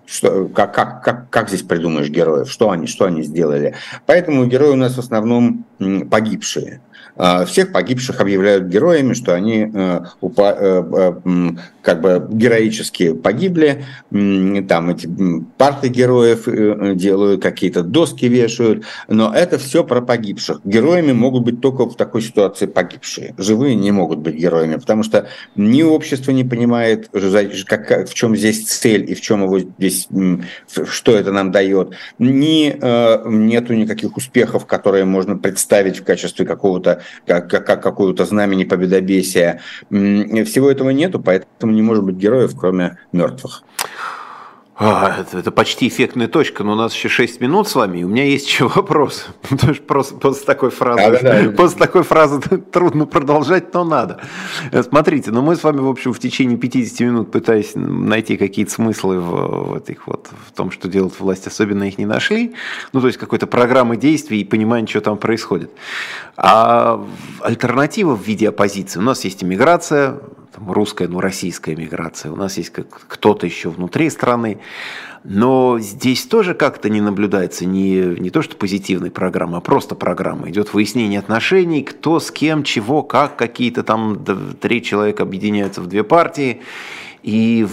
что, как, как, как, как здесь придумаешь героев? Что они, что они сделали? Поэтому герои у нас в основном погибшие. А, всех погибших объявляют героями, что они э, э, как бы героически погибли. Там эти парты героев э, делают, какие-то доски вешают. Но это все про погибших. Героями могут быть только в такой ситуации погибшие. Живые не могут быть героями, потому что ни общество не понимает, как, в чем здесь цель и в чем его здесь, что это нам дает. Ни нету никаких успехов, которые можно представить в качестве какого-то как, как, как какую-то знамени победобесия. Всего этого нету, поэтому не может быть героев, кроме мертвых. А, это, это почти эффектная точка, но у нас еще 6 минут с вами, и у меня есть еще вопрос. Потому что просто после такой фразы, да, да, да. после такой фразы трудно продолжать, но надо. Смотрите, ну мы с вами, в общем, в течение 50 минут пытаясь найти какие-то смыслы в, в этих вот, в том, что делает власть, особенно их не нашли. Ну, то есть какой-то программы действий и понимания, что там происходит. А альтернатива в виде оппозиции. У нас есть иммиграция, там, русская, ну, российская миграция, у нас есть как кто-то еще внутри страны, но здесь тоже как-то не наблюдается не, не то, что позитивной программы, а просто программа. Идет выяснение отношений, кто с кем, чего, как, какие-то там три человека объединяются в две партии, и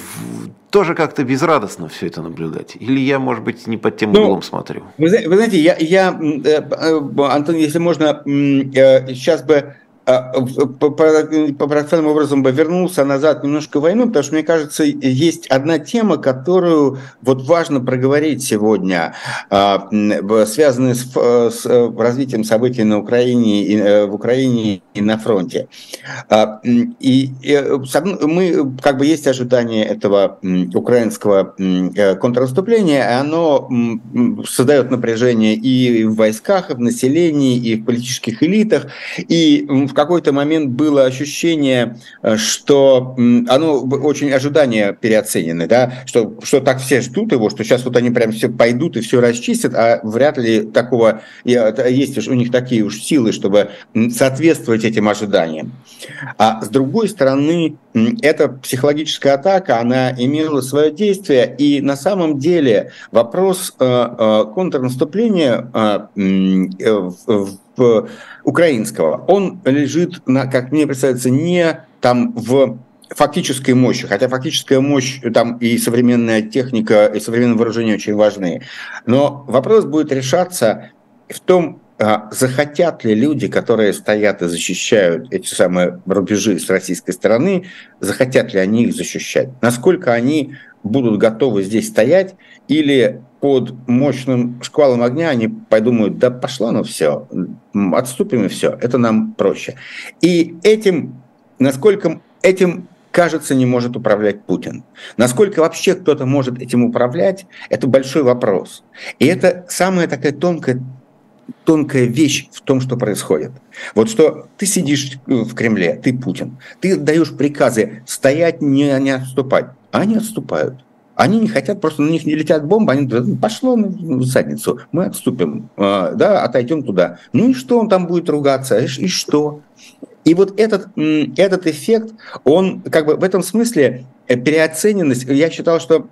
тоже как-то безрадостно все это наблюдать. Или я, может быть, не под тем ну, углом смотрю? Вы, вы знаете, я, я, э, э, Антон, если можно, сейчас э, бы а, парадоксальным образом бы вернулся назад немножко в войну, потому что, мне кажется, есть одна тема, которую вот важно проговорить сегодня, а, связанная с, с развитием событий на Украине, э, в Украине и на фронте. А, и, мы, как бы, есть ожидание этого украинского э, контрнаступления, и оно создает напряжение и в войсках, и в населении, и в политических элитах, и в какой-то момент было ощущение, э, что оно очень ожидания переоценены, да, что, что так все ждут его, что сейчас вот они прям все пойдут и все расчистят, а вряд ли такого, есть у них такие уж силы, чтобы соответствовать этим ожиданиям. А с другой стороны, эта психологическая атака, она имела свое действие, и на самом деле вопрос э, э, контрнаступления в украинского, он лежит, на, как мне представляется, не там в фактической мощи, хотя фактическая мощь там и современная техника, и современное вооружение очень важны. Но вопрос будет решаться в том, захотят ли люди, которые стоят и защищают эти самые рубежи с российской стороны, захотят ли они их защищать? Насколько они будут готовы здесь стоять или под мощным шквалом огня они подумают, да пошло ну все, отступим и все, это нам проще. И этим, насколько этим кажется, не может управлять Путин. Насколько вообще кто-то может этим управлять, это большой вопрос. И это самая такая тонкая тонкая вещь в том, что происходит. Вот что ты сидишь в Кремле, ты Путин, ты даешь приказы стоять, не, не отступать, они отступают. Они не хотят, просто на них не летят бомбы, они говорят, пошло в задницу, мы отступим, а, да, отойдем туда. Ну и что он там будет ругаться, и что? И вот этот, этот эффект, он как бы в этом смысле э, переоцененность, я считал, что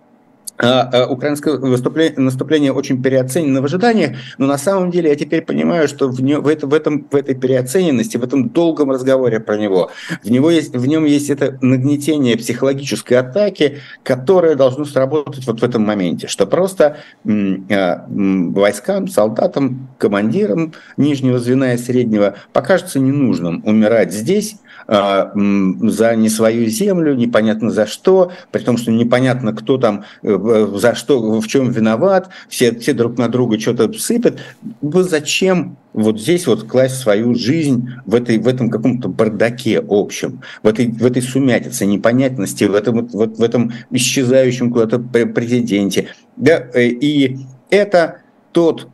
украинское выступление, наступление очень переоценено в ожиданиях, но на самом деле я теперь понимаю, что в, не, в, это, в, этом, в этой переоцененности, в этом долгом разговоре про него, в, него есть, в нем есть это нагнетение психологической атаки, которое должно сработать вот в этом моменте, что просто э, войскам, солдатам, командирам нижнего звена и среднего покажется ненужным умирать здесь, а, за не свою землю, непонятно за что, при том, что непонятно, кто там э, за что, в чем виноват, все, все друг на друга что-то сыпят. Вы зачем вот здесь вот класть свою жизнь в, этой, в этом каком-то бардаке общем, в этой, в этой сумятице, непонятности, в этом, вот, в этом исчезающем куда-то президенте. Да, э, и это тот,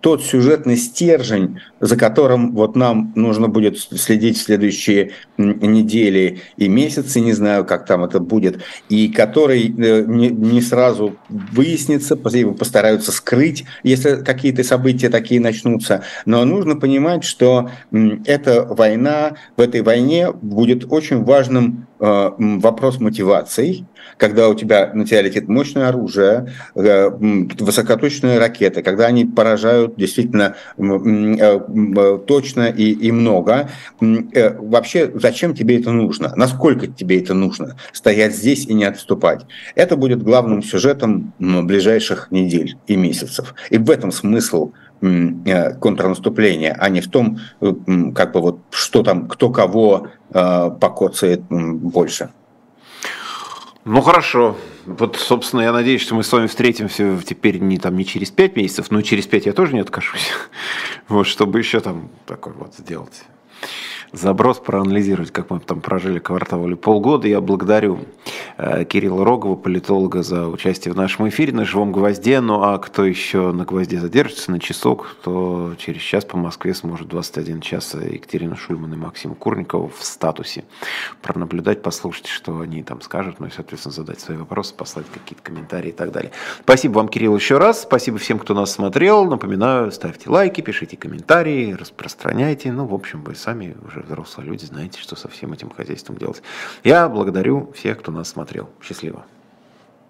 тот сюжетный стержень, за которым вот нам нужно будет следить в следующие недели и месяцы, не знаю, как там это будет, и который э, не, сразу выяснится, его постараются скрыть, если какие-то события такие начнутся. Но нужно понимать, что эта война, в этой войне будет очень важным э, вопрос мотиваций, когда у тебя на тебя летит мощное оружие, э, высокоточные ракеты, когда они поражают действительно э, точно и, и много. Э, вообще, зачем тебе это нужно? Насколько тебе это нужно? Стоять здесь и не отступать. Это будет главным сюжетом ближайших недель и месяцев. И в этом смысл контрнаступления, а не в том, как бы вот что там, кто кого покоцает больше. Ну хорошо. Вот, собственно, я надеюсь, что мы с вами встретимся теперь не, там, не через пять месяцев, но через пять я тоже не откажусь. Вот, чтобы еще там такой вот сделать. Заброс проанализировать, как мы там прожили квартал или полгода. Я благодарю э, Кирилла Рогова, политолога, за участие в нашем эфире на «Живом гвозде». Ну а кто еще на гвозде задержится на часок, то через час по Москве сможет 21 час Екатерина Шульман и Максим Курников в статусе пронаблюдать, послушать, что они там скажут, ну и, соответственно, задать свои вопросы, послать какие-то комментарии и так далее. Спасибо вам, Кирилл, еще раз. Спасибо всем, кто нас смотрел. Напоминаю, ставьте лайки, пишите комментарии, распространяйте. Ну, в общем, вы сами уже взрослые люди, знаете, что со всем этим хозяйством делать. Я благодарю всех, кто нас смотрел. Счастливо.